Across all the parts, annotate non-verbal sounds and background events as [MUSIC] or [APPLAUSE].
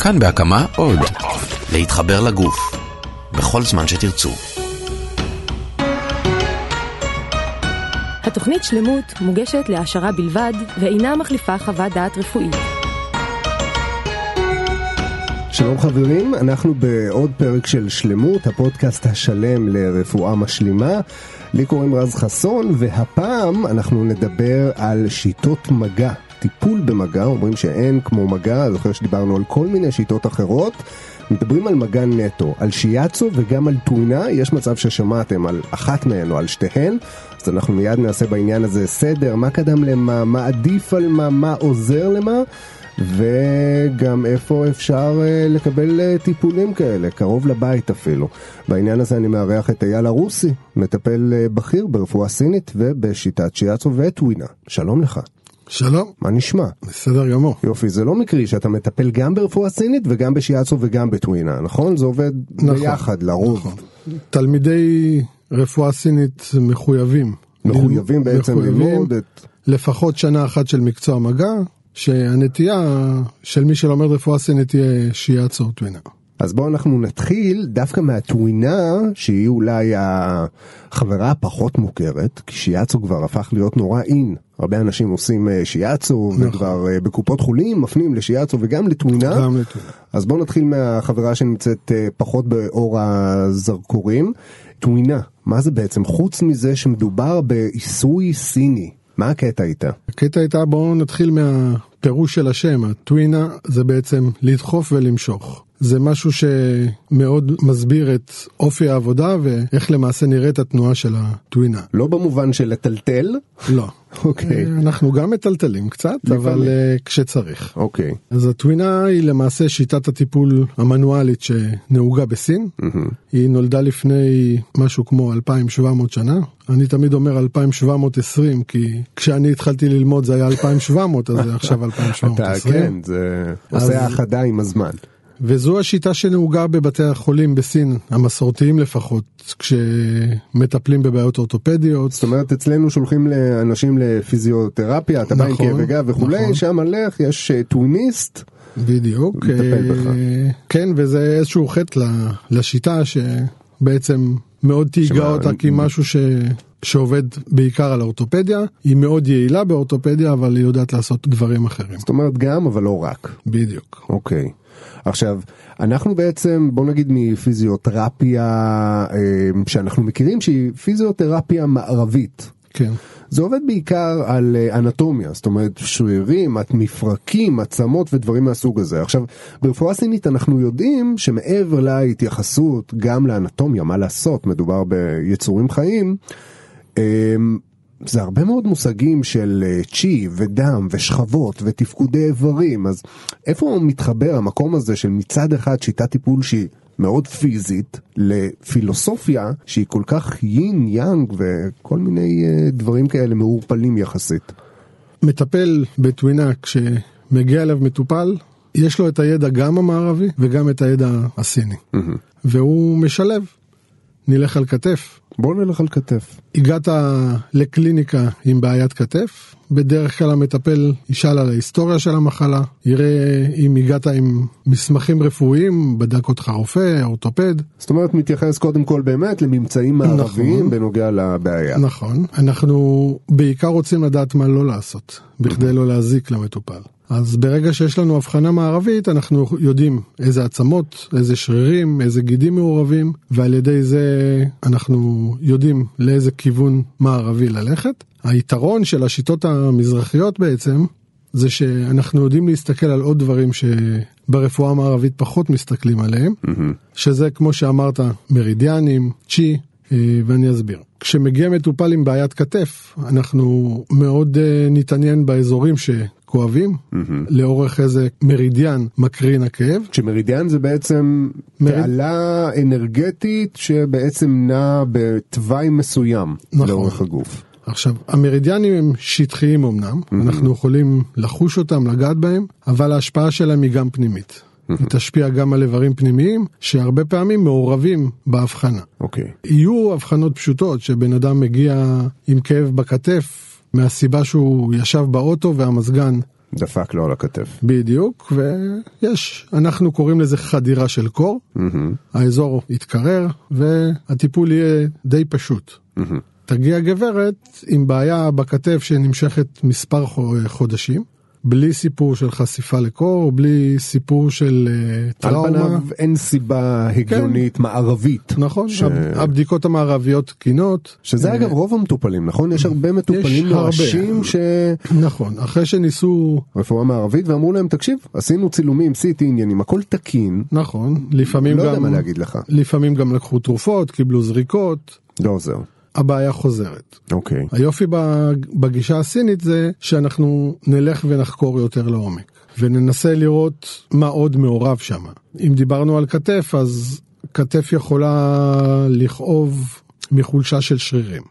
כאן בהקמה עוד. להתחבר לגוף. בכל זמן שתרצו. התוכנית שלמות מוגשת להעשרה בלבד ואינה מחליפה חוות דעת רפואית. שלום חברים, אנחנו בעוד פרק של שלמות, הפודקאסט השלם לרפואה משלימה. לי קוראים רז חסון, והפעם אנחנו נדבר על שיטות מגע. טיפול במגע, אומרים שאין כמו מגע, זוכר שדיברנו על כל מיני שיטות אחרות. מדברים על מגע נטו, על שיאצו וגם על טווינה, יש מצב ששמעתם על אחת מהן או על שתיהן, אז אנחנו מיד נעשה בעניין הזה סדר, מה קדם למה, מה עדיף על מה, מה עוזר למה. וגם איפה אפשר uh, לקבל uh, טיפולים כאלה, קרוב לבית אפילו. בעניין הזה אני מארח את אייל הרוסי, מטפל uh, בכיר ברפואה סינית ובשיטת שיאצו וטווינה. שלום לך. שלום. מה נשמע? בסדר גמור. יופי, זה לא מקרי שאתה מטפל גם ברפואה סינית וגם בשיאצו וגם בטווינה, נכון? זה עובד נכון, ביחד לרוב. נכון. תלמידי רפואה סינית מחויבים. מחויבים בעצם ללמוד את... לפחות שנה אחת של מקצוע מגע, שהנטייה של מי שלומד רפואה סינית תהיה שיאצו או טווינה. אז בואו אנחנו נתחיל דווקא מהטווינה, שהיא אולי החברה הפחות מוכרת, כי שיאצו כבר הפך להיות נורא אין. הרבה אנשים עושים אה, שיאצו, נכון. וכבר אה, בקופות חולים מפנים לשיאצו וגם לטווינה. גם לטווינה. אז בואו נתחיל מהחברה שנמצאת אה, פחות באור הזרקורים. טווינה, מה זה בעצם? חוץ מזה שמדובר בעיסוי סיני. מה הקטע איתה? הקטע איתה בואו נתחיל מהפירוש של השם, הטווינה זה בעצם לדחוף ולמשוך. זה משהו שמאוד מסביר את אופי העבודה ואיך למעשה נראית התנועה של הטווינה. לא במובן של לטלטל? לא. [LAUGHS] אוקיי. Okay. אנחנו גם מטלטלים קצת, לפעמים. אבל uh, כשצריך. אוקיי. Okay. אז הטווינה היא למעשה שיטת הטיפול המנואלית שנהוגה בסין. Mm-hmm. היא נולדה לפני משהו כמו 2,700 שנה. אני תמיד אומר 2,720 כי כשאני התחלתי ללמוד זה היה 2,700 אז זה עכשיו [LAUGHS] 2,720. אתה כן, זה עושה האחדה עם הזמן. וזו השיטה שנהוגה בבתי החולים בסין, המסורתיים לפחות, כשמטפלים בבעיות אורתופדיות. זאת אומרת, אצלנו שולחים לאנשים לפיזיותרפיה, אתה בא עם כאבי גב וכולי, נכון. שם הלך, יש אה, טוויניסט. בדיוק. אה, כן, וזה איזשהו חטא לשיטה שבעצם מאוד תהיגה אותה כמשהו ש... שעובד בעיקר על אורתופדיה, היא מאוד יעילה באורתופדיה, אבל היא יודעת לעשות דברים אחרים. זאת אומרת גם, אבל לא רק. בדיוק. אוקיי. עכשיו, אנחנו בעצם, בוא נגיד מפיזיותרפיה אה, שאנחנו מכירים שהיא פיזיותרפיה מערבית. כן. זה עובד בעיקר על אה, אנטומיה, זאת אומרת שרירים, מפרקים, עצמות ודברים מהסוג הזה. עכשיו, ברפואה סינית אנחנו יודעים שמעבר להתייחסות גם לאנטומיה, מה לעשות, מדובר ביצורים חיים, זה הרבה מאוד מושגים של אה, צ'י ודם ושכבות ותפקודי איברים, אז איפה מתחבר המקום הזה של מצד אחד שיטת טיפול שהיא מאוד פיזית לפילוסופיה שהיא כל כך יין יאנג וכל מיני אה, דברים כאלה מעורפלים יחסית. מטפל בטווינה כשמגיע אליו מטופל, יש לו את הידע גם המערבי וגם את הידע הסיני, mm-hmm. והוא משלב. נלך על כתף. בוא נלך על כתף. הגעת לקליניקה עם בעיית כתף, בדרך כלל המטפל ישאל על ההיסטוריה של המחלה, יראה אם הגעת עם מסמכים רפואיים, בדק אותך רופא, אורתופד. זאת אומרת, מתייחס קודם כל באמת לממצאים מערביים נכון, בנוגע לבעיה. נכון, אנחנו בעיקר רוצים לדעת מה לא לעשות, בכדי לא להזיק למטופל. אז ברגע שיש לנו הבחנה מערבית אנחנו יודעים איזה עצמות, איזה שרירים, איזה גידים מעורבים ועל ידי זה אנחנו יודעים לאיזה כיוון מערבי ללכת. היתרון של השיטות המזרחיות בעצם זה שאנחנו יודעים להסתכל על עוד דברים שברפואה המערבית פחות מסתכלים עליהם, mm-hmm. שזה כמו שאמרת מרידיאנים, צ'י, ואני אסביר. כשמגיע מטופל עם בעיית כתף, אנחנו מאוד אה, נתעניין באזורים כואבים, mm-hmm. לאורך איזה מרידיאן מקרין הכאב. שמרידיאן זה בעצם מריד... תעלה אנרגטית שבעצם נעה בתוואי מסוים נכון. לאורך הגוף. עכשיו, המרידיאנים הם שטחיים אמנם, mm-hmm. אנחנו יכולים לחוש אותם, לגעת בהם, אבל ההשפעה שלהם היא גם פנימית. היא תשפיע גם על איברים פנימיים שהרבה פעמים מעורבים בהבחנה. אוקיי. Okay. יהיו הבחנות פשוטות שבן אדם מגיע עם כאב בכתף מהסיבה שהוא ישב באוטו והמזגן דפק לו על הכתף. בדיוק, ויש, אנחנו קוראים לזה חדירה של קור, האזור יתקרר, והטיפול יהיה די פשוט. תגיע גברת עם בעיה בכתף שנמשכת מספר חו- חודשים, בלי סיפור של חשיפה לקור, בלי סיפור של אה, על טראומה. פניו אין סיבה הגיונית מערבית. נכון, ש- הב- הבדיקות המערביות תקינות. שזה אה, אגב רוב המטופלים, נכון? יש הרבה מטופלים. נואשים נכון, אחרי שניסו, שרפואה מערבית ואמרו להם, תקשיב, עשינו צילומים, CT עניינים, הכל תקין. נכון, לפעמים לא יודע גם, מה להגיד לך. לפעמים גם לקחו תרופות, קיבלו זריקות, לא עוזר. הבעיה חוזרת. אוקיי. היופי בג- בגישה הסינית זה שאנחנו נלך ונחקור יותר לעומק וננסה לראות מה עוד מעורב שם. אם דיברנו על כתף אז כתף יכולה לכאוב מחולשה של שרירים.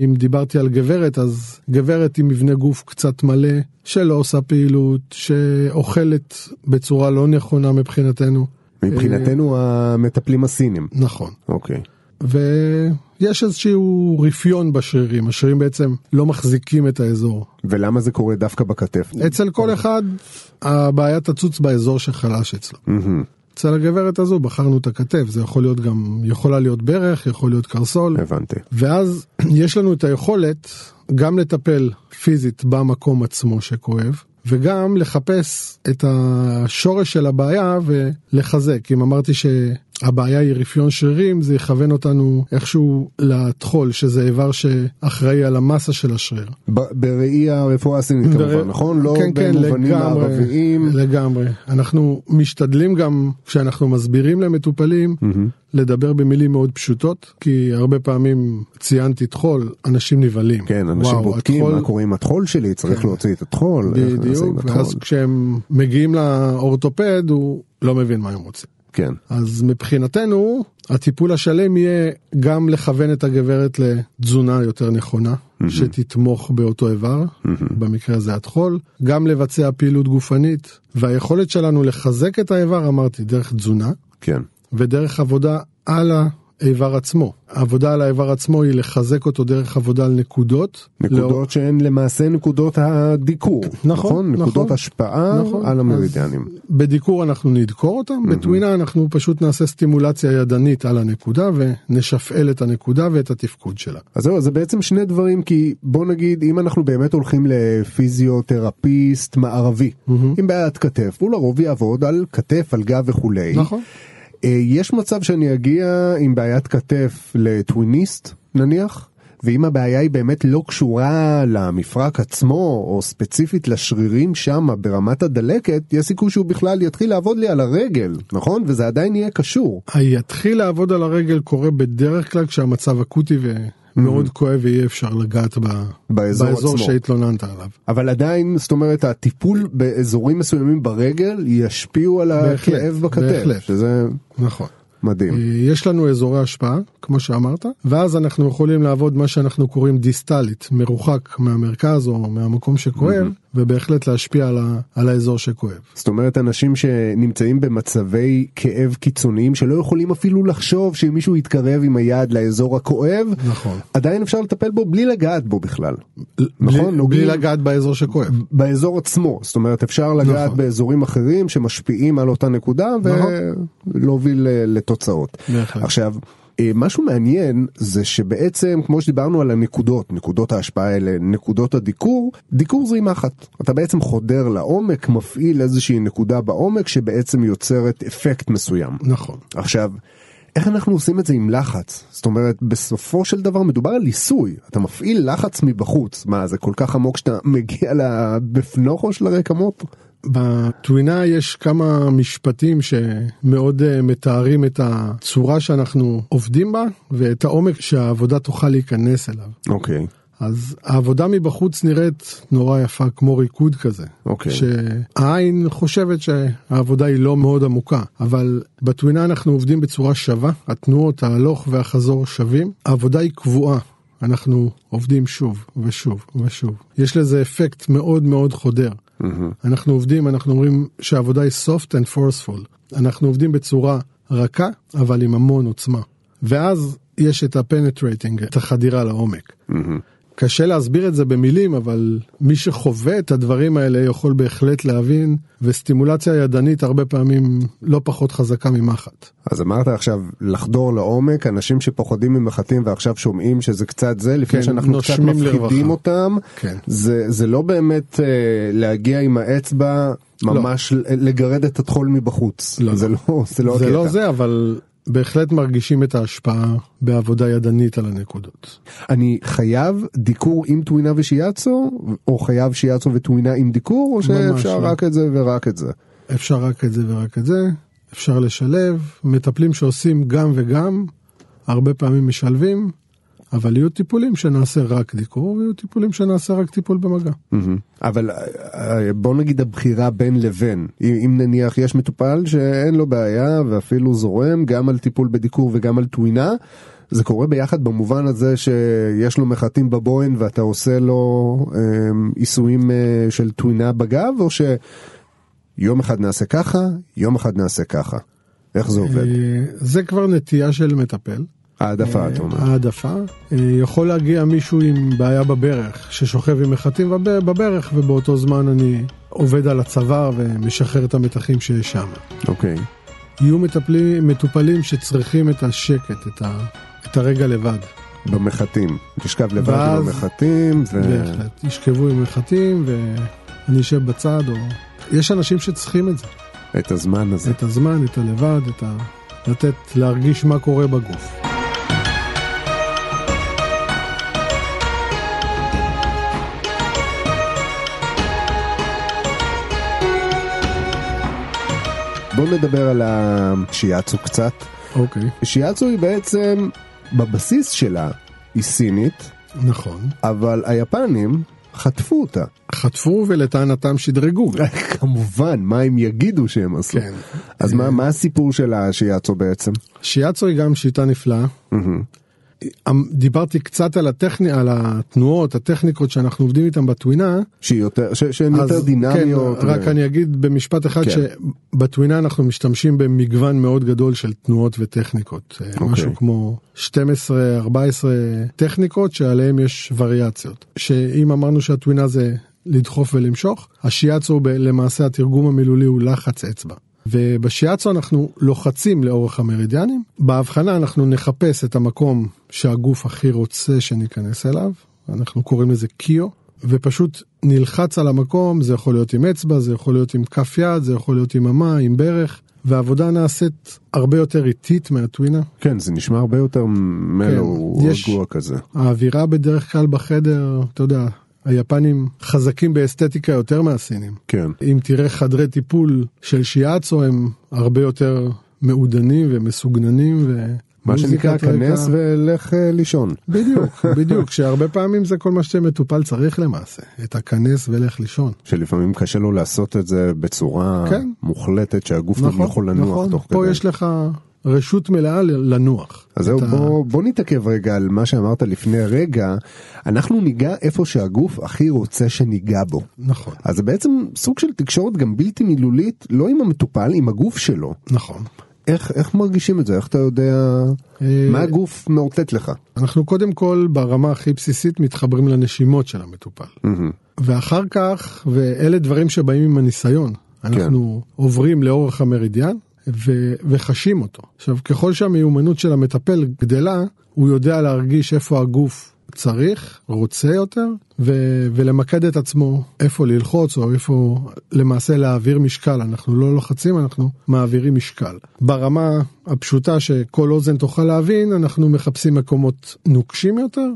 אם דיברתי על גברת אז גברת עם מבנה גוף קצת מלא שלא עושה פעילות שאוכלת בצורה לא נכונה מבחינתנו. מבחינתנו המטפלים הסינים. נכון. אוקיי. ויש איזשהו רפיון בשרירים, השרירים בעצם לא מחזיקים את האזור. ולמה זה קורה דווקא בכתף? אצל כל אחד הבעיה תצוץ באזור שחלש אצלו. אצל הגברת הזו בחרנו את הכתף, זה יכול להיות גם, יכולה להיות ברך, יכול להיות קרסול, הבנתי. ואז [CLEARS THROAT] יש לנו את היכולת גם לטפל פיזית במקום עצמו שכואב, וגם לחפש את השורש של הבעיה ולחזק. אם אמרתי שהבעיה היא רפיון שרירים, זה יכוון אותנו איכשהו לטחול, שזה איבר שאחראי על המסה של השריר. בראי הרפואה הסינית בר- כמובן, נכון? לא כן, כן, במובנים לגמרי, הערביים. לגמרי. אנחנו משתדלים גם, כשאנחנו מסבירים למטופלים, לדבר במילים מאוד פשוטות, כי הרבה פעמים ציינתי טחול, אנשים נבהלים. כן, אנשים וואו, בודקים הטחול- מה קורה עם הטחול שלי, צריך להוציא את הטחול. בדיוק. ואז כשהם מגיעים לאורתופד, הוא לא מבין מה הם רוצים. כן. אז מבחינתנו, הטיפול השלם יהיה גם לכוון את הגברת לתזונה יותר נכונה, שתתמוך באותו איבר, במקרה הזה הטחול, גם לבצע פעילות גופנית, והיכולת שלנו לחזק את האיבר, אמרתי, דרך תזונה, כן. ודרך עבודה על האיבר עצמו. העבודה על האיבר עצמו היא לחזק אותו דרך עבודה על נקודות. נקודות שהן למעשה נקודות הדיקור. נכון, נקודות נכון. השפעה נכון. על המרידיאנים. בדיקור אנחנו נדקור אותם, בטווינה אנחנו פשוט נעשה סטימולציה ידנית על הנקודה ונשפעל את הנקודה ואת התפקוד שלה. אז זהו, זה בעצם שני דברים, כי בוא נגיד, אם אנחנו באמת הולכים לפיזיותרפיסט מערבי, עם בעיית כתף, הוא לרוב יעבוד על כתף, על גב וכולי. נכון. אה, יש מצב שאני אגיע עם בעיית כתף לטוויניסט, נניח? ואם הבעיה היא באמת לא קשורה למפרק עצמו, או ספציפית לשרירים שם ברמת הדלקת, יש סיכוי שהוא בכלל יתחיל לעבוד לי על הרגל, נכון? וזה עדיין יהיה קשור. היתחיל לעבוד על הרגל קורה בדרך כלל כשהמצב אקוטי ומאוד כואב ויהיה אפשר לגעת ב... באזור באזור עצמו. שהתלוננת עליו. אבל עדיין, זאת אומרת, הטיפול באזורים מסוימים ברגל ישפיעו על בהחלט, הכאב בכתף, בהחלט. שזה נכון. מדהים. יש לנו אזורי השפעה, כמו שאמרת, ואז אנחנו יכולים לעבוד מה שאנחנו קוראים דיסטלית, מרוחק מהמרכז או מהמקום שכואב, ובהחלט להשפיע על, ה... על האזור שכואב. זאת אומרת, אנשים שנמצאים במצבי כאב קיצוניים, שלא יכולים אפילו לחשוב שאם מישהו יתקרב עם היד לאזור הכואב, נכון. עדיין אפשר לטפל בו בלי לגעת בו בכלל. בלי, נכון, בלי נוגעים- לגעת באזור שכואב. באזור עצמו, זאת אומרת אפשר לגעת נכון. באזורים אחרים שמשפיעים על אותה נקודה נכון. ולהוביל אה, לתוצאות. בהחלט. עכשיו, משהו מעניין זה שבעצם כמו שדיברנו על הנקודות, נקודות ההשפעה האלה, נקודות הדיקור, דיקור זרימה אחת. אתה בעצם חודר לעומק, מפעיל איזושהי נקודה בעומק שבעצם יוצרת אפקט מסוים. נכון. עכשיו, איך אנחנו עושים את זה עם לחץ? זאת אומרת, בסופו של דבר מדובר על עיסוי, אתה מפעיל לחץ מבחוץ, מה זה כל כך עמוק שאתה מגיע לבפנוכו של הרקמות? בטווינה יש כמה משפטים שמאוד אה, מתארים את הצורה שאנחנו עובדים בה ואת העומק שהעבודה תוכל להיכנס אליו. אוקיי, אז העבודה מבחוץ נראית נורא יפה כמו ריקוד כזה. אוקיי. שהעין חושבת שהעבודה היא לא מאוד עמוקה, אבל בטווינה אנחנו עובדים בצורה שווה, התנועות, ההלוך והחזור שווים, העבודה היא קבועה. אנחנו עובדים שוב ושוב ושוב. יש לזה אפקט מאוד מאוד חודר. אנחנו עובדים, אנחנו אומרים שהעבודה היא soft and forceful. אנחנו עובדים בצורה רכה, אבל עם המון עוצמה. ואז יש את ה-penetrating, את החדירה לעומק. קשה להסביר את זה במילים, אבל מי שחווה את הדברים האלה יכול בהחלט להבין, וסטימולציה ידנית הרבה פעמים לא פחות חזקה ממחט. אז אמרת עכשיו לחדור לעומק, אנשים שפוחדים ממחטים ועכשיו שומעים שזה קצת זה, לפני כן, שאנחנו קצת מפחידים לרווחה. אותם, כן. זה, זה לא באמת אה, להגיע עם האצבע ממש ל- לגרד את הטחול מבחוץ. לא, זה לא. לא, זה לא זה הקטע. לא זה, אבל בהחלט מרגישים את ההשפעה בעבודה ידנית על הנקודות. אני חייב דיקור עם טווינה ושיאצו, או חייב שיאצו וטווינה עם דיקור, או שאפשר לא. רק את זה ורק את זה? אפשר רק את זה ורק את זה, אפשר לשלב, מטפלים שעושים גם וגם, הרבה פעמים משלבים, אבל יהיו טיפולים שנעשה רק דיקור, ויהיו טיפולים שנעשה רק טיפול במגע. אבל אה, אה, בוא נגיד הבחירה בין לבין, אם נניח יש מטופל שאין לו בעיה ואפילו זורם גם על טיפול בדיקור וגם על טווינה, זה קורה ביחד במובן הזה שיש לו מחטים בבוהן ואתה עושה לו אה, עיסויים אה, של טווינה בגב, או שיום אחד נעשה ככה, יום אחד נעשה ככה. איך זה עובד? אה, זה כבר נטייה של מטפל. העדפה אתה אומר. העדפה. אה, יכול להגיע מישהו עם בעיה בברך, ששוכב עם מחטים בב- בברך, ובאותו זמן אני עובד על הצוואר ומשחרר את המתחים שיש שם. אוקיי. יהיו מטפלים, מטופלים שצריכים את השקט, את, ה, את הרגע לבד. במחטים. תשכב לבד ואז- עם המחטים. ו... בהחלט. ישכבו עם מחטים ואני אשב בצד, או... יש אנשים שצריכים את זה, את הזמן הזה. את הזמן, את הלבד, את ה... לתת, להרגיש מה קורה בגוף. בוא נדבר על השיאצו קצת. אוקיי, שיאצו היא בעצם, בבסיס שלה, היא סינית, נכון. אבל היפנים חטפו אותה. חטפו ולטענתם שדרגו. [LAUGHS] כמובן, מה הם יגידו שהם עשו. כן. אז מה, מה הסיפור של השיאצו בעצם? שיאצו היא גם שיטה נפלאה. מהמם. אמ, דיברתי קצת על, הטכני, על התנועות, הטכניקות שאנחנו עובדים איתן בטווינה. שהן יותר דינמיות. כן, רק ו- אני אגיד במשפט אחד כן. שבטווינה אנחנו משתמשים במגוון מאוד גדול של תנועות וטכניקות. אוקיי. משהו כמו 12-14 טכניקות שעליהם יש וריאציות. שאם אמרנו שהטווינה זה לדחוף ולמשוך, השיאצו למעשה התרגום המילולי הוא לחץ אצבע. ובשיאצו אנחנו לוחצים לאורך המרידיאנים, בהבחנה אנחנו נחפש את המקום שהגוף הכי רוצה שניכנס אליו, אנחנו קוראים לזה קיו, ופשוט נלחץ על המקום, זה יכול להיות עם אצבע, זה יכול להיות עם כף יד, זה יכול להיות עם אמה, עם ברך, והעבודה נעשית הרבה יותר איטית מהטווינה. כן, זה נשמע הרבה יותר מלו, כן, רגוע כזה. האווירה בדרך כלל בחדר, אתה יודע, היפנים חזקים באסתטיקה יותר מהסינים. כן. אם תראה חדרי טיפול של שיאצו הם הרבה יותר מעודנים ומסוגננים ו... מה שנקרא. כנס ולך אה, לישון. בדיוק, [LAUGHS] בדיוק, שהרבה פעמים זה כל מה שמטופל צריך למעשה, את הכנס ולך לישון. שלפעמים קשה לו לעשות את זה בצורה כן. מוחלטת, שהגוף גם נכון, יכול לנוח נכון, תוך פה כדי. יש לך רשות מלאה לנוח. אז זהו, אתה- בוא, בוא נתעכב רגע על מה שאמרת לפני רגע. אנחנו ניגע איפה שהגוף הכי רוצה שניגע בו. נכון, אז זה בעצם סוג של תקשורת גם בלתי מילולית, לא עם המטופל, עם הגוף שלו. נכון. איך, איך מרגישים את זה? איך אתה יודע... אה, מה הגוף מאותת לך? אנחנו קודם כל ברמה הכי בסיסית מתחברים לנשימות של המטופל. ואחר כך, ואלה דברים שבאים עם הניסיון, אנחנו עוברים לאורך המרידיאן ו- וחשים אותו. עכשיו, ככל שהמיומנות של המטפל גדלה, הוא יודע להרגיש איפה הגוף צריך, רוצה יותר, ו- ולמקד את עצמו איפה ללחוץ או איפה למעשה להעביר משקל. אנחנו לא לוחצים, אנחנו מעבירים משקל. ברמה הפשוטה שכל אוזן תוכל להבין, אנחנו מחפשים מקומות נוקשים יותר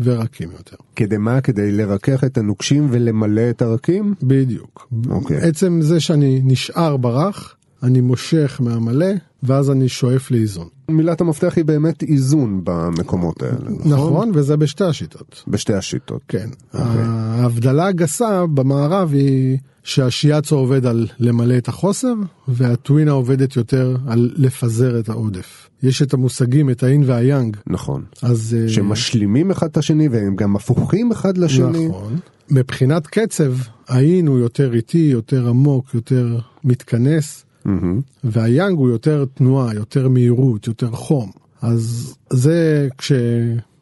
ורקים יותר. כדי מה? כדי לרכך את הנוקשים ולמלא את הרקים? בדיוק. אוקיי. עצם זה שאני נשאר ברך, אני מושך מהמלא, ואז אני שואף לאיזון. מילת המפתח היא באמת איזון במקומות האלה, נכון? נכון, וזה בשתי השיטות. בשתי השיטות. כן. אוקיי. ההבדלה הגסה במערב היא שהשיאצו עובד על למלא את החוסר, והטווינה עובדת יותר על לפזר את העודף. יש את המושגים, את האין והיאנג. נכון. אז... אה, שמשלימים אחד את השני והם גם הפוכים אחד לשני. נכון. מבחינת קצב, האין הוא יותר איטי, יותר עמוק, יותר מתכנס. מהמם. והיאנג הוא יותר תנועה, יותר מהירות, יותר חום. אז זה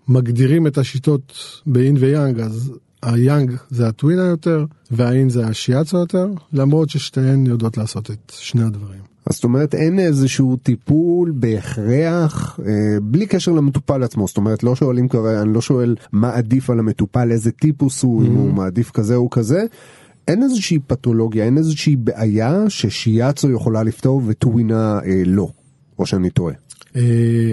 מגדירים את השיטות באין ויאנג, אז היאנג זה הטווינה יותר, והאין זה השיאצו יותר, למרות ששתיהן יודעות לעשות את שני הדברים. אז זאת אומרת אין איזשהו טיפול בהכרח אה, בלי קשר למטופל עצמו זאת אומרת לא שואלים כרגע אני לא שואל מה עדיף על המטופל איזה טיפוס הוא אם הוא מעדיף כזה או כזה. אין איזושהי פתולוגיה אין איזושהי בעיה ששיאצו יכולה לפתור וטווינה אה, לא או שאני טועה. אה,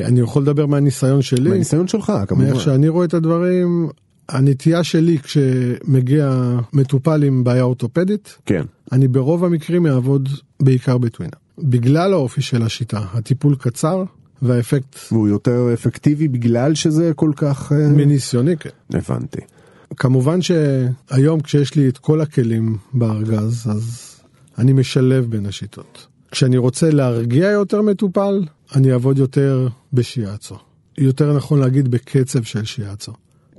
אני יכול לדבר מהניסיון שלי, מהניסיון שלך כמובן. מאיך שאני רואה את הדברים, הנטייה שלי כשמגיע מטופל עם בעיה אורתופדית, כן. אני ברוב המקרים אעבוד בעיקר בטווינה. בגלל האופי של השיטה, הטיפול קצר והאפקט והוא יותר אפקטיבי בגלל שזה כל כך אה, מניסיוני, כן. הבנתי. כמובן שהיום כשיש לי את כל הכלים בארגז, אז אני משלב בין השיטות. כשאני רוצה להרגיע יותר מטופל, אני אעבוד יותר בשיאצו. יותר נכון להגיד בקצב של שיאצו.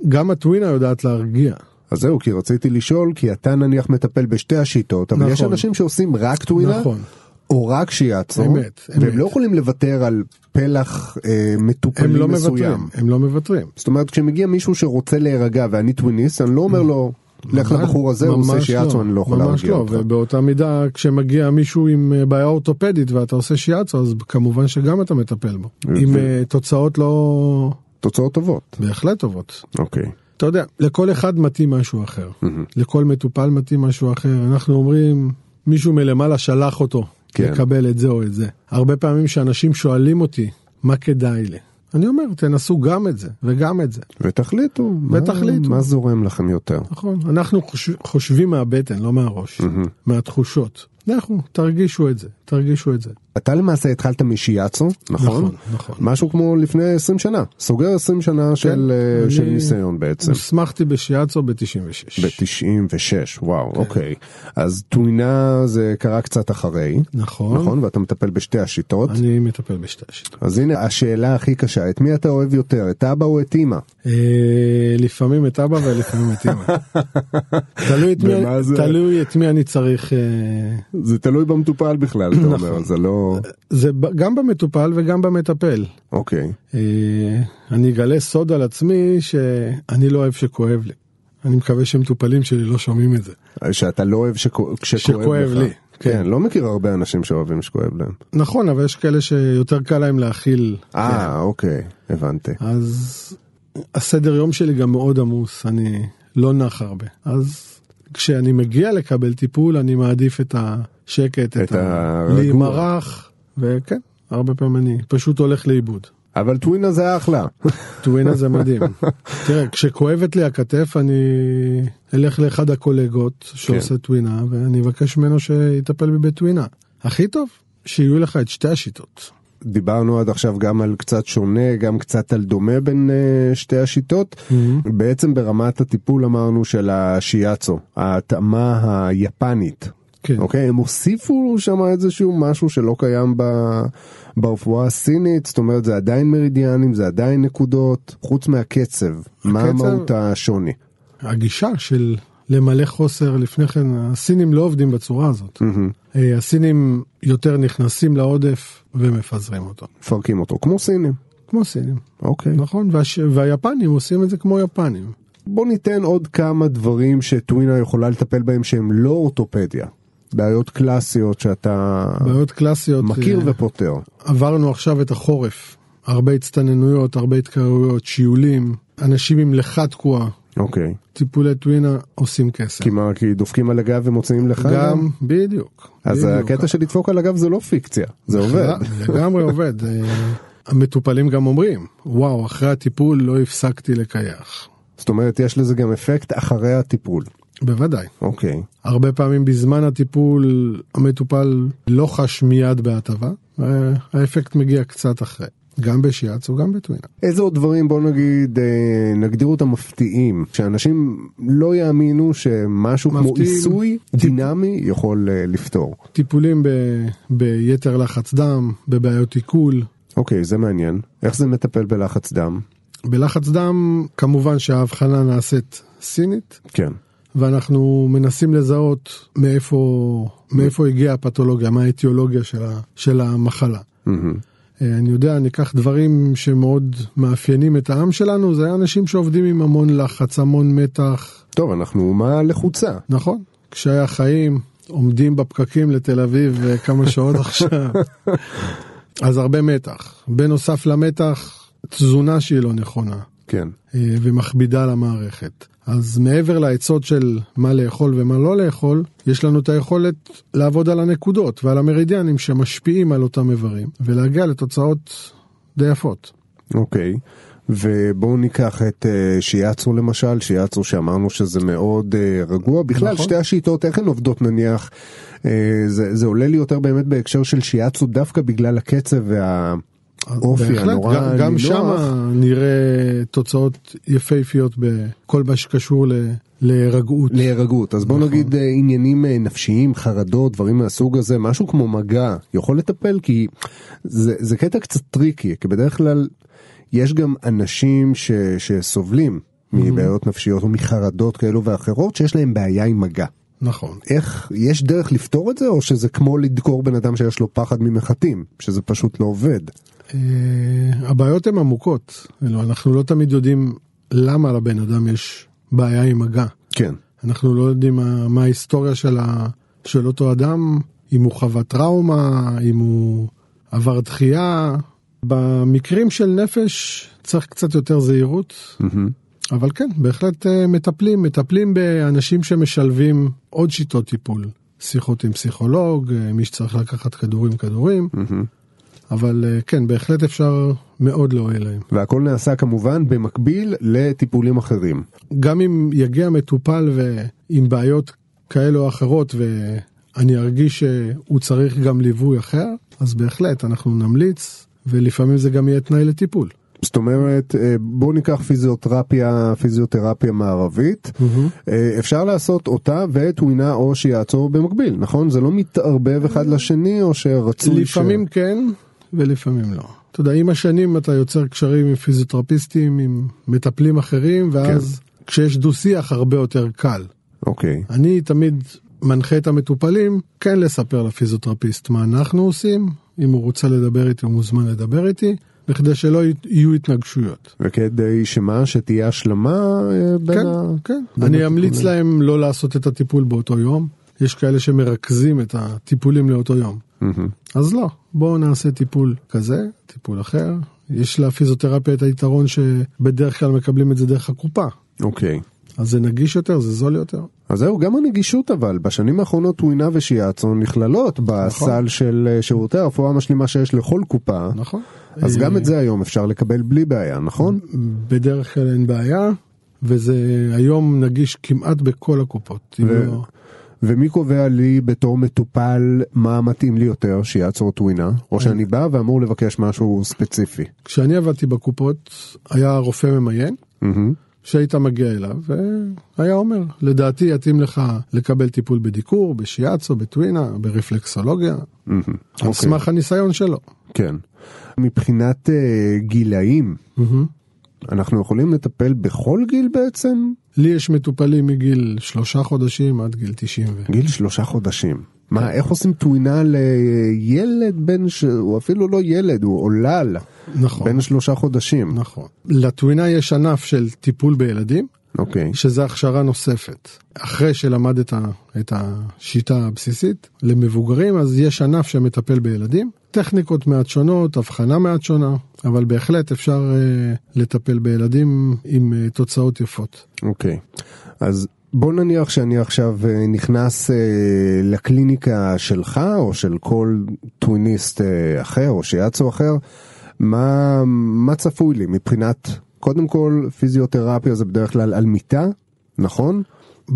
גם הטווינה יודעת להרגיע. אז זהו כי רציתי לשאול כי אתה נניח מטפל בשתי השיטות אבל נכון. יש אנשים שעושים רק טווינה נכון. או רק שיאצו אמת, והם אמת. לא יכולים לוותר על פלח אה, הם מטופלים לא מסוים. מוותרים, הם לא מוותרים. זאת אומרת כשמגיע מישהו שרוצה להירגע ואני טוויניסט אני לא אומר לו לך ממש- לבחור הזה הוא עושה ממש שיאצו אני לא יכול ממש להרגיע לא, אותך. ובאותה מידה כשמגיע מישהו עם אה, בעיה אורתופדית ואתה עושה שיאצו אז כמובן שגם אתה מטפל בו. עם אה, תוצאות לא תוצאות טובות. בהחלט טובות. אוקיי. אתה יודע, לכל אחד מתאים משהו אחר. לכל מטופל מתאים משהו אחר. אנחנו אומרים, מישהו מלמעלה שלח אותו כן. לקבל את זה או את זה. הרבה פעמים שאנשים שואלים אותי, מה כדאי לי? אני אומר, תנסו גם את זה וגם את זה. ותחליטו. מה- ותחליטו. מה זורם לכם יותר. נכון, אנחנו חוש... חושבים מהבטן, לא מהראש, מהתחושות. אנחנו, תרגישו את זה, תרגישו את זה. אתה למעשה התחלת משיאצו נכון? נכון, נכון. משהו כמו לפני 20 שנה סוגר 20 שנה של אה, אני- של ניסיון בעצם. הוסמכתי בשיאצו ב-96. ב-96, וואו, כן. אוקיי. אז טווינה זה קרה קצת אחרי, נכון, נכון? ואתה מטפל בשתי השיטות. אני מטפל בשתי השיטות. אז הנה השאלה הכי קשה, את מי אתה אוהב יותר, את אבא או את אמא? אה, לפעמים את אבא ולפעמים את אמא. [LAUGHS] תלוי את מי- זה? תלוי את מי אני צריך, אה, זה תלוי במטופל בכלל, אתה אומר, נכון. זה לא... זה גם במטופל וגם במטפל. אוקיי. אה, אני אגלה סוד על עצמי שאני לא אוהב שכואב לי. אני מקווה שמטופלים שלי לא שומעים את זה. שאתה לא אוהב שכואב לך. לי, כן, כן. לא מכיר הרבה אנשים שאוהבים שכואב להם. נכון, אבל יש כאלה שיותר קל להם להכיל. אה, אוקיי, הבנתי. אז הסדר יום שלי גם מאוד עמוס, אני לא נח הרבה. אז כשאני מגיע לקבל טיפול, אני מעדיף את השקט, את את ה... הרגוע. להימרח, וכן, הרבה פעמים אני פשוט הולך לאיבוד. אבל טווינה זה אחלה. טווינה זה [LAUGHS] מדהים. תראה, כשכואבת לי הכתף, אני אלך לאחד הקולגות שעושה כן. טווינה, ואני אבקש ממנו שיטפל בי בטווינה. הכי טוב, שיהיו לך את שתי השיטות. דיברנו עד עכשיו גם על קצת שונה, גם קצת על דומה בין uh, שתי השיטות. בעצם ברמת הטיפול אמרנו של השיאצו, ההתאמה היפנית. כן. אוקיי, הם הוסיפו שם איזשהו משהו שלא קיים ב... ברפואה הסינית, זאת אומרת זה עדיין מרידיאנים, זה עדיין נקודות, חוץ מהקצב, מה הקצב- מהות השוני? הגישה של למלא חוסר לפני כן, הסינים לא עובדים בצורה הזאת. אה, הסינים יותר נכנסים לעודף ומפזרים אותו. מפרקים אותו, כמו סינים. כמו סינים, אוקיי. נכון? והש... והיפנים עושים את זה כמו יפנים. בוא ניתן עוד כמה דברים שטווינה יכולה לטפל בהם שהם לא אורתופדיה. בעיות קלאסיות שאתה בעיות קלאסיות. מכיר אה, ופותר. עברנו עכשיו את החורף. הרבה הצטננויות, הרבה התקררויות, שיעולים, אנשים עם לך תקועה. אוקיי. טיפולי טווינה עושים כסף. כי מה, כי דופקים על הגב ומוציאים לך גם, בדיוק. אז בדיוק. הקטע של לדפוק על הגב זה לא פיקציה, זה עובד. לגמרי [LAUGHS] עובד. אה, המטופלים גם אומרים, וואו, אחרי הטיפול לא הפסקתי לקייח. זאת אומרת, יש לזה גם אפקט אחרי הטיפול. בוודאי. אוקיי. הרבה פעמים בזמן הטיפול המטופל לא חש מיד בהטבה, והאפקט מגיע קצת אחרי. גם בשיאצו, גם בטווינה. איזה עוד דברים, בוא נגיד, אה, נגדיר אותם מפתיעים, שאנשים לא יאמינו שמשהו כמו מפתיעים. עיסוי דינמי יכול אה, לפתור. טיפולים ב, ביתר לחץ דם, בבעיות עיכול. אוקיי, זה מעניין. איך זה מטפל בלחץ דם? בלחץ דם, כמובן שההבחנה נעשית סינית, כן. ואנחנו מנסים לזהות מאיפה, מאיפה הגיעה הפתולוגיה, מה האטיולוגיה של, ה, של המחלה. מהמם. אה, אני יודע, ניקח דברים שמאוד מאפיינים את העם שלנו, זה אנשים שעובדים עם המון לחץ, המון מתח. טוב, אנחנו אומה לחוצה. נכון, קשיי החיים, עומדים בפקקים לתל אביב אה, כמה שעות עכשיו. [LAUGHS] אז הרבה מתח. בנוסף למתח, תזונה שהיא לא נכונה. כן. אה, ומכבידה על המערכת. אז מעבר לעצות של מה לאכול ומה לא לאכול, יש לנו את היכולת לעבוד על הנקודות ועל המרידיאנים שמשפיעים על אותם איברים, ולהגיע לתוצאות די יפות. אוקיי. ובואו ניקח את uh, שיאצו למשל, שיאצו שאמרנו שזה מאוד uh, רגוע. בכלל, נכון. שתי השיטות, איך הן עובדות נניח? Uh, זה, זה עולה לי יותר באמת בהקשר של שיאצו דווקא בגלל הקצב והאופי בהחלט, הנורא גם, גם. שם נראה תוצאות יפהפיות בכל מה שקשור ל, להירגעות. להירגעות. אז בוא נכון. נגיד אה, עניינים אה, נפשיים, חרדות, דברים מהסוג הזה, משהו כמו מגע, יכול לטפל כי זה, זה קטע קצת טריקי, כי בדרך כלל יש גם אנשים ש, שסובלים מבעיות נפשיות או מחרדות כאלו ואחרות שיש להם בעיה עם מגע. נכון. איך, יש דרך לפתור את זה או שזה כמו לדקור בן אדם שיש לו פחד ממחטים, שזה פשוט לא עובד? אה, הבעיות הן עמוקות, אנחנו לא תמיד יודעים למה לבן אדם יש בעיה עם מגע. כן. אנחנו לא יודעים מה, מה ההיסטוריה של, ה, של אותו אדם, אם הוא חווה טראומה, אם הוא עבר דחייה. במקרים של נפש צריך קצת יותר זהירות, מהמם. אבל כן, בהחלט אה, מטפלים, מטפלים באנשים שמשלבים עוד שיטות טיפול. שיחות עם פסיכולוג, אה, מי שצריך לקחת כדורים, כדורים. אבל אה, כן, בהחלט אפשר מאוד להועיל להם. והכל נעשה כמובן במקביל לטיפולים אחרים. גם אם יגיע מטופל ועם בעיות כאלו או אחרות ואני ארגיש שהוא צריך גם ליווי אחר, אז בהחלט אנחנו נמליץ ולפעמים זה גם יהיה תנאי לטיפול. זאת אומרת, אה, בואו ניקח פיזיותרפיה, פיזיותרפיה מערבית. אה, אפשר לעשות אותה וטווינה או שיעצור במקביל, נכון? זה לא מתערבב אחד לשני או שרצוי לפעמים כן ולפעמים לא. אתה יודע, עם השנים אתה יוצר קשרים עם פיזיותרפיסטים, עם מטפלים אחרים, ואז כשיש דו שיח הרבה יותר קל. ש... אוקיי, אני תמיד מנחה את המטופלים כן לספר לפיזיותרפיסט מה אנחנו עושים, אם הוא רוצה לדבר איתי הוא מוזמן לדבר איתי, בכדי שלא יהיו התנגשויות. וכדי שמה? שתהיה השלמה אה, בין כן, ה... כן. בין אני אמליץ. להם לא לעשות את הטיפול באותו יום. יש כאלה שמרכזים את הטיפולים לאותו יום. מהמם. אז לא, בואו נעשה טיפול כזה, טיפול אחר. יש לפיזיותרפיה את היתרון שבדרך כלל מקבלים את זה דרך הקופה. אוקיי. אז זה נגיש יותר, זה זול יותר. אז זהו, גם הנגישות אבל, בשנים האחרונות טווינה ושיאצו נכללות בסל של אה, שירותי הרפואה המשלימה שיש לכל קופה. נכון. אז גם את זה היום אפשר לקבל בלי בעיה, נכון? בדרך כלל אין בעיה, וזה היום נגיש כמעט בכל הקופות. ו- לא- ומי קובע לי בתור מטופל מה מתאים לי יותר, שיעצור טווינה? או שאני בא ואמור לבקש משהו ספציפי? כשאני עבדתי בקופות, היה רופא ממיין. שהיית מגיע אליו, והיה אומר, לדעתי יתאים לך לקבל טיפול בדיקור, בשיאצו, בטווינה, ברפלקסולוגיה. על אוקיי, סמך הניסיון שלו. כן. מבחינת אה, גילאים, אנחנו יכולים לטפל בכל גיל בעצם? לי יש מטופלים מגיל שלושה חודשים עד גיל 90. ו... גיל שלושה חודשים. מה, איך עושים טווינה לילד בן, ש... הוא אפילו לא ילד, הוא עולל, נכון, בן שלושה חודשים. נכון. לטווינה יש ענף של טיפול בילדים, אוקיי, שזה הכשרה נוספת. אחרי שלמדת את השיטה הבסיסית למבוגרים, אז יש ענף שמטפל בילדים. טכניקות מעט שונות, הבחנה מעט שונה, אבל בהחלט אפשר uh, לטפל בילדים עם uh, תוצאות יפות. אוקיי. אז בוא נניח שאני עכשיו אה, נכנס אה, לקליניקה שלך, או של כל טוויניסט אה, אחר, או שיאצו אחר, מה, מה צפוי לי מבחינת, קודם כל, פיזיותרפיה זה בדרך כלל על מיטה, נכון?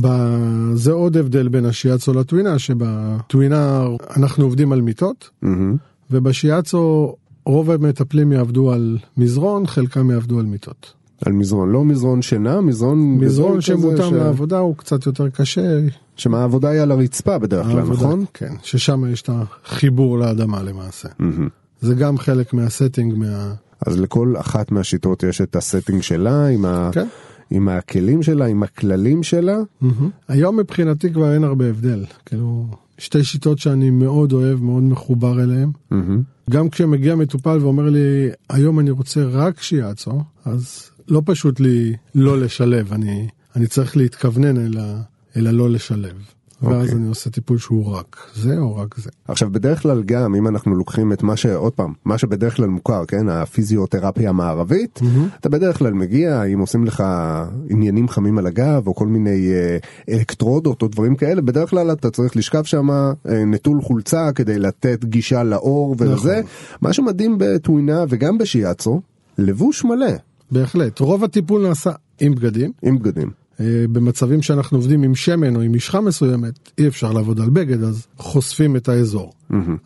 ב- זה עוד הבדל בין השיאצו לטווינה, שבטווינה אנחנו עובדים על מיטות, מהמם. ובשיאצו רוב המטפלים יעבדו על מזרון, חלקם יעבדו על מיטות. על מזרון, לא מזרון שינה, מזרון מזרון שמותאם ש- לעבודה הוא קצת יותר קשה. שמה העבודה היא על הרצפה בדרך כלל, נכון? כן, ששם יש את החיבור לאדמה למעשה. מהמם. זה גם חלק מה setting, מה... אז לכל אחת מהשיטות יש את ה setting שלה, עם, ה... כן. עם הכלים שלה, עם הכללים שלה. היום מבחינתי כבר אין הרבה הבדל. כאילו, שתי שיטות שאני מאוד אוהב, מאוד מחובר אליהן. מהמם. גם כשמגיע מטופל ואומר לי, היום אני רוצה רק שיעצור, אז לא פשוט לי לא לשלב, אני, אני צריך להתכוונן אל, ה, אל הלא לשלב. ואז אוקיי. אני עושה טיפול שהוא רק זה או רק זה. עכשיו בדרך כלל גם אם אנחנו לוקחים את מה שעוד פעם מה שבדרך כלל מוכר כן הפיזיותרפיה המערבית אתה בדרך כלל מגיע אם עושים לך עניינים חמים על הגב או כל מיני אה, אלקטרודות או דברים כאלה בדרך כלל אתה צריך לשכב שם אה, נטול חולצה כדי לתת גישה לאור ולזה מה שמדהים בטווינה וגם בשיאצו לבוש מלא בהחלט. רוב הטיפול נעשה עם בגדים. עם בגדים. אה, במצבים שאנחנו עובדים עם שמן או עם משחה מסוימת, אי אפשר לעבוד על בגד, אז חושפים את האזור.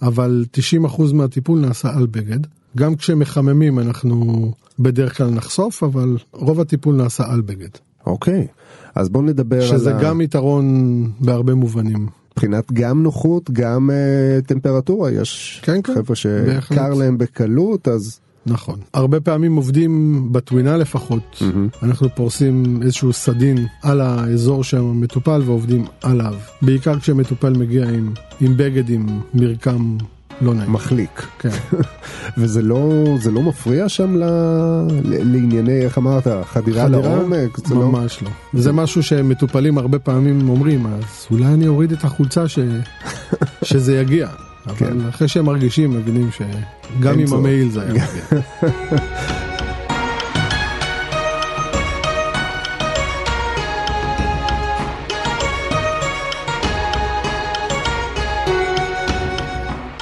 אבל 90% מהטיפול נעשה על בגד. גם כשמחממים אנחנו בדרך כלל נחשוף, אבל רוב הטיפול נעשה על בגד. אוקיי אז בוא נדבר שזה על ה- גם יתרון בהרבה מובנים. מבחינת גם נוחות גם אה, טמפרטורה יש כן, כן, חבר'ה שקר בהחלט. להם בקלות אז נכון. הרבה פעמים עובדים בטווינה לפחות, אנחנו פורסים איזשהו סדין על האזור שהמטופל ועובדים עליו. בעיקר כשמטופל מגיע עם, עם בגד עם מרקם לא נעים. מחליק כן. [LAUGHS] וזה לא זה לא מפריע שם ל... ל- לענייני איך אמרת חדירה? לעומק זה לא ממש לא. זה משהו שמטופלים הרבה פעמים אומרים, אז אולי אני אוריד את החולצה ש... [LAUGHS] שזה יגיע. כן. אבל אחרי שהם מרגישים, מבינים שגם עם. המעיל זה היה מגיע.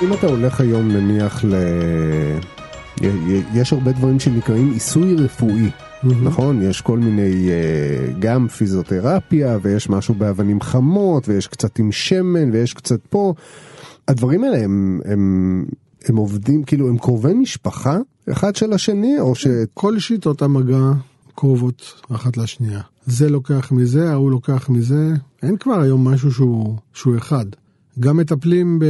אם אתה הולך היום נניח ל... יש הרבה דברים שנקראים עיסוי רפואי, נכון? יש כל מיני, אה, גם פיזיותרפיה, ויש משהו באבנים חמות, ויש קצת עם שמן, ויש קצת פה. הדברים האלה הם, הם, הם עובדים, כאילו, הם קרובי משפחה אחד של השני, או ש... כל שיטות המגע קרובות אחת לשנייה. זה לוקח מזה, ההוא לוקח מזה, אין כבר היום משהו שהוא, שהוא אחד. גם מטפלים ב,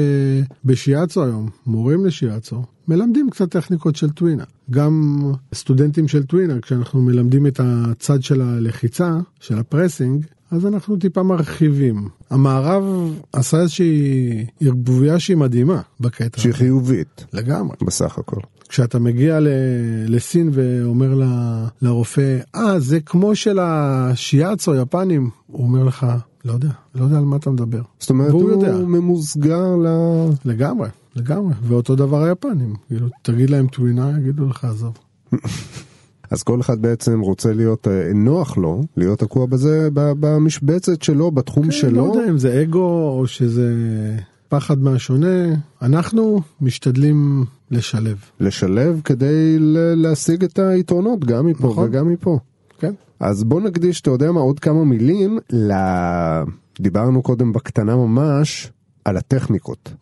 בשיאצו היום, מורים לשיאצו, מלמדים קצת טכניקות של טווינה. גם סטודנטים של טווינה, כשאנחנו מלמדים את הצד של הלחיצה, של הפרסינג, אז אנחנו טיפה מרחיבים. המערב עשה איזושהי ערבוביה שהיא מדהימה בקטע. שהיא חיובית, לגמרי. בסך הכל. כשאתה מגיע ל- לסין ואומר ל- לרופא, אה, זה כמו של השיאצו, יפנים, הוא אומר לך, לא יודע, לא יודע על מה אתה מדבר. זאת אומרת, והוא הוא יודע. ממוסגר ל... לגמרי, לגמרי. ואותו דבר היפנים, כאילו, תגיד להם טווינה, יגידו לך, עזוב. [LAUGHS] אז כל אחד בעצם רוצה להיות אה, נוח לו, להיות תקוע בזה, במשבצת שלו, בתחום לא שלו. יודע אם זה אגו או שזה פחד מהשונה, אנחנו משתדלים לשלב. לשלב כדי להשיג את היתרונות גם מפה נכון. וגם מפה. כן. אז בוא נקדיש, אתה יודע מה, עוד כמה מילים ל... דיברנו קודם בקטנה ממש על הטכניקות,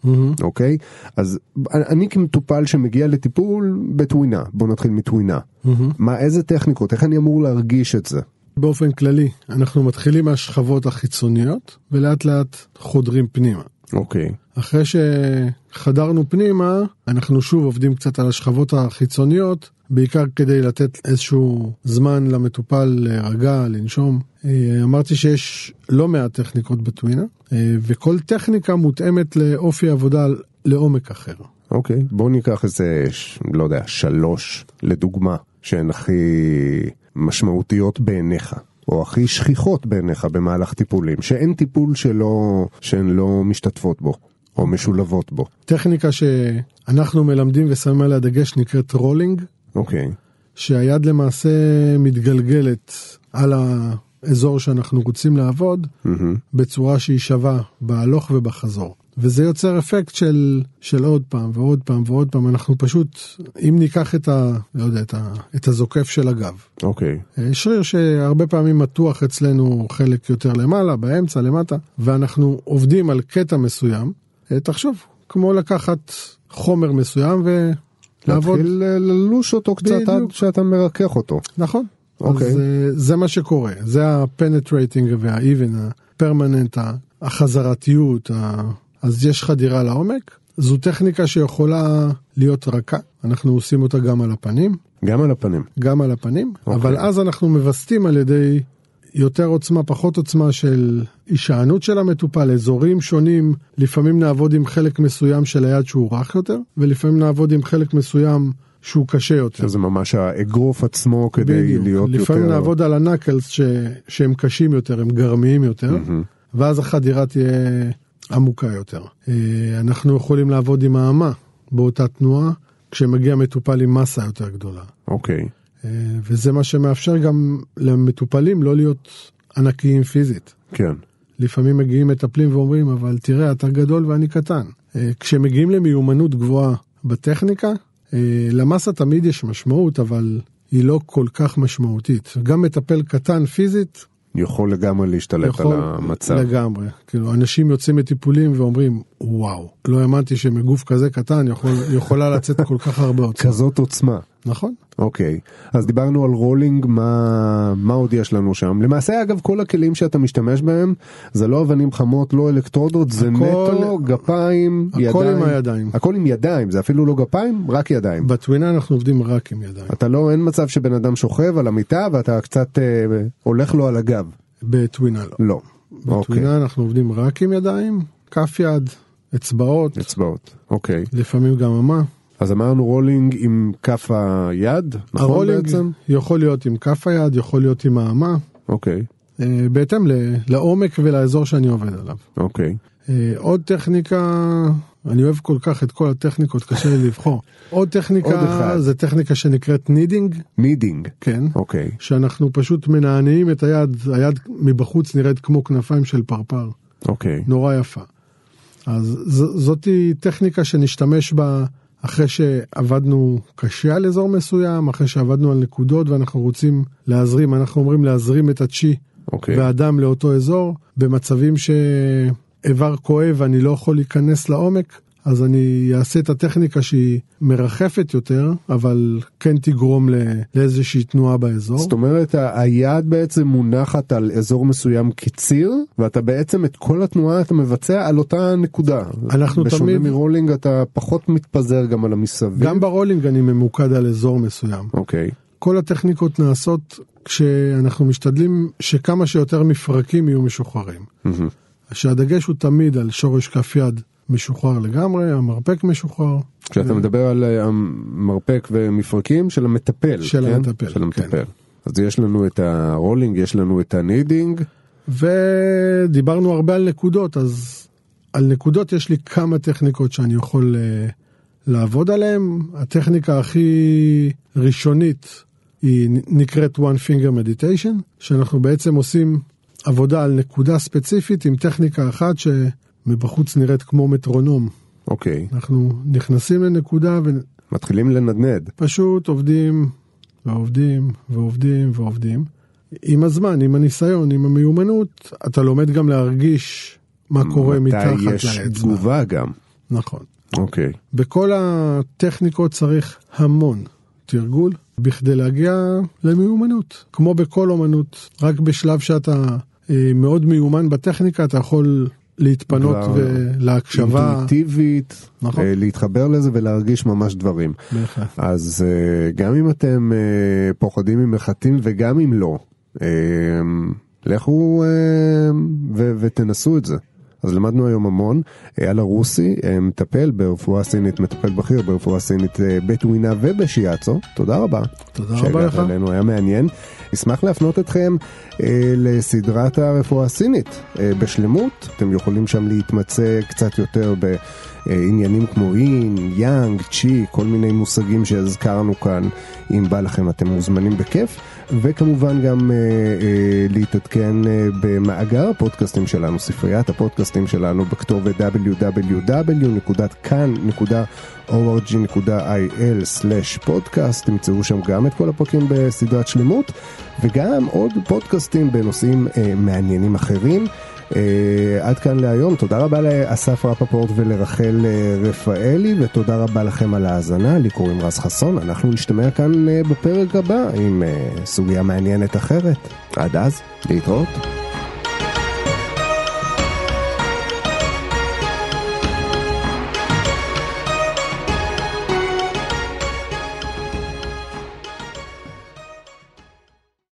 אוקיי? אז אני כמטופל שמגיע לטיפול בטווינה, בוא נתחיל מטווינה. מה, איזה טכניקות, איך אני אמור להרגיש את זה? באופן כללי, אנחנו מתחילים מהשכבות החיצוניות ולאט לאט חודרים פנימה. אוקיי. אחרי שחדרנו פנימה, אנחנו שוב עובדים קצת על השכבות החיצוניות, בעיקר כדי לתת איזשהו זמן למטופל להירגע, לנשום. אה, אמרתי שיש לא מעט טכניקות בטווינה, אה, וכל טכניקה מותאמת לאופי עבודה לעומק אחר. אוקיי, בוא ניקח איזה, לא יודע, שלוש לדוגמה, שהן הכי משמעותיות בעיניך, או הכי שכיחות בעיניך במהלך טיפולים, שאין טיפול שלא, שהן לא משתתפות בו, או משולבות בו. טכניקה שאנחנו מלמדים ושמים עליה דגש נקראת רולינג, אוקיי, שהיד למעשה מתגלגלת על האזור שאנחנו רוצים לעבוד בצורה שהיא שווה בהלוך ובחזור. וזה יוצר אפקט של, של עוד פעם ועוד פעם ועוד פעם, אנחנו פשוט, אם ניקח את ה... לא יודע, את, ה, את הזוקף של הגב. אוקיי, אה, שריר שהרבה פעמים מתוח אצלנו חלק יותר למעלה, באמצע, למטה, ואנחנו עובדים על קטע מסוים, אה, תחשוב, כמו לקחת חומר מסוים ולעבוד. להתחיל ל- ללוש אותו קצת עד. שאתה מרכך אותו. נכון. אוקיי. אז אה, זה מה שקורה, זה ה-penetrating וה-even, ה-permanent, ה- החזרתיות, ה- אז יש חדירה לעומק. זו טכניקה שיכולה להיות רכה, אנחנו עושים אותה גם על הפנים, גם על הפנים. גם על הפנים, אוקיי. אבל אז אנחנו מווסתים על ידי יותר עוצמה, פחות עוצמה של הישענות של המטופל, אזורים שונים, לפעמים נעבוד עם חלק מסוים של היד שהוא רך יותר, ולפעמים נעבוד עם חלק מסוים שהוא קשה יותר. שזה ממש האגרוף עצמו כדי בדיוק. להיות לפעמים יותר... נעבוד על הנקלס ש... שהם קשים יותר, הם גרמיים יותר, ואז החדירה תהיה עמוקה יותר. אה, אנחנו יכולים לעבוד עם האמה באותה תנועה, כשמגיע מטופל עם מסה יותר גדולה. אוקיי. אה, וזה מה שמאפשר גם למטופלים לא להיות ענקיים פיזית. כן. לפעמים מגיעים מטפלים ואומרים, אבל תראה, אתה גדול ואני קטן. אה, כשמגיעים למיומנות גבוהה בטכניקה, אה, למסה תמיד יש משמעות, אבל היא לא כל כך משמעותית. גם מטפל קטן פיזית, יכול לגמרי להשתלט יכול על המצב. לגמרי. כאילו, אנשים יוצאים מטיפולים ואומרים, וואו, לא האמנתי שמגוף כזה קטן יכול, יכולה לצאת כל כך הרבה עוצמה. כזאת עוצמה. נכון? אוקיי, אז דיברנו על רולינג, מה, מה עוד יש לנו שם? למעשה אגב כל הכלים שאתה משתמש בהם זה לא אבנים חמות, לא אלקטרודות, זה הכל- נטו, גפיים, הכל ידיים. עם הידיים. הכל עם ידיים, זה אפילו לא גפיים, רק ידיים. בטווינה אנחנו עובדים רק עם ידיים. אתה לא, אין מצב שבן אדם שוכב על המיטה ואתה קצת אה, הולך לו על הגב. בטווינה לא. לא. אוקיי, בטווינה אנחנו עובדים רק עם ידיים, כף יד, אצבעות, אצבעות. אוקיי. לפעמים גם אמה. אז אמרנו rolling עם כף היד, נכון ה rolling בעצם? יכול להיות עם כף היד, יכול להיות עם האמה, אוקיי, אה, בהתאם ל- לעומק ולאזור שאני עובד עליו. אוקיי. אה, עוד טכניקה, אני אוהב כל כך את כל הטכניקות, קשה לי לבחור. עוד עוד טכניקה אחד. זה טכניקה שנקראת kneading, kneading. כן, אוקיי, שאנחנו פשוט מנענעים את היד, היד מבחוץ נראית כמו כנפיים של פרפר. אוקיי. נורא יפה. אז ז- זאתי טכניקה שנשתמש בה אחרי שעבדנו קשה על אזור מסוים, אחרי שעבדנו על נקודות ואנחנו רוצים להזרים, אנחנו אומרים להזרים את הצ'י אוקיי. והדם לאותו אזור, במצבים שאיבר כואב ואני לא יכול להיכנס לעומק, אז אני אעשה את הטכניקה שהיא מרחפת יותר, אבל כן תגרום לאיזושהי תנועה באזור. זאת אומרת היד בעצם מונחת על אזור מסוים כציר ואתה בעצם את כל התנועה אתה מבצע על אותה נקודה. אנחנו בשונה תמיד- מ rolling אתה פחות מתפזר גם על המסביב. גם ב rolling אני ממוקד על אזור מסוים. אוקיי. כל הטכניקות נעשות כשאנחנו משתדלים שכמה שיותר מפרקים יהיו משוחררים. מהמם. שהדגש הוא תמיד על שורש כף יד משוחרר לגמרי, המרפק משוחרר. כשאתה מדבר על אה, המרפק ומפרקים של המטפל. של כן? המטפל, של המטפל. כן. אז יש לנו את ה rolling, יש לנו את ה kneading. ודיברנו הרבה על נקודות, אז על נקודות יש לי כמה טכניקות שאני יכול uh, לעבוד עליהן. הטכניקה הכי ראשונית היא נקראת one finger meditation, שאנחנו בעצם עושים עבודה על נקודה ספציפית עם טכניקה אחת שמבחוץ נראית כמו מטרונום. אוקיי. אנחנו נכנסים לנקודה מתחילים לנדנד. ופשוט עובדים ועובדים ועובדים ועובדים. עם הזמן, עם הניסיון, עם המיומנות, אתה לומד גם להרגיש מה קורה מתחת מתי יש לאצבע. תגובה גם. נכון. אוקיי. בכל הטכניקות צריך המון תרגול בכדי להגיע למיומנות. כמו בכל אומנות, רק בשלב שאתה אה, מאוד מיומן בטכניקה, אתה יכול להתפנות כבר ולהקשבה. אינטואיטיבית, נכון. אה, להתחבר לזה ולהרגיש ממש דברים. בהחלט. אז אה, גם אם אתם אה, פוחדים ממחטים וגם אם לא, לכו ותנסו את זה. אז למדנו היום המון. אייל הרוסי אה, מטפל ברפואה סינית, מטפל בכיר ברפואה סינית אה, בטווינה ובשיאצו. תודה רבה. תודה רבה לך. שהגעת אלינו, היה מעניין. אשמח להפנות אתכם אה, לסדרת הרפואה הסינית אה, בשלמות. אתם יכולים שם להתמצא קצת יותר בעניינים כמו אין, יאנג, צ'י, כל מיני מושגים שהזכרנו כאן. אם בא לכם אתם מוזמנים בכיף. וכמובן גם אה, אה, להתעדכן אה, במאגר הפודקאסטים שלנו, ספריית הפודקאסטים שלנו בכתובת www.kan.org.il/פודקאסט, תמצאו שם גם את כל הפרקים בסדרת שלמות וגם עוד פודקאסטים בנושאים אה, מעניינים אחרים. אה, עד כאן להיום, תודה רבה לאסף רפפורט ולרחל אה, רפאלי ותודה רבה לכם על ההאזנה, לי קוראים רז חסון, אנחנו נשתמע כאן אה, בפרק הבא עם סוגיה מעניינת אחרת. עד אז, להתראות.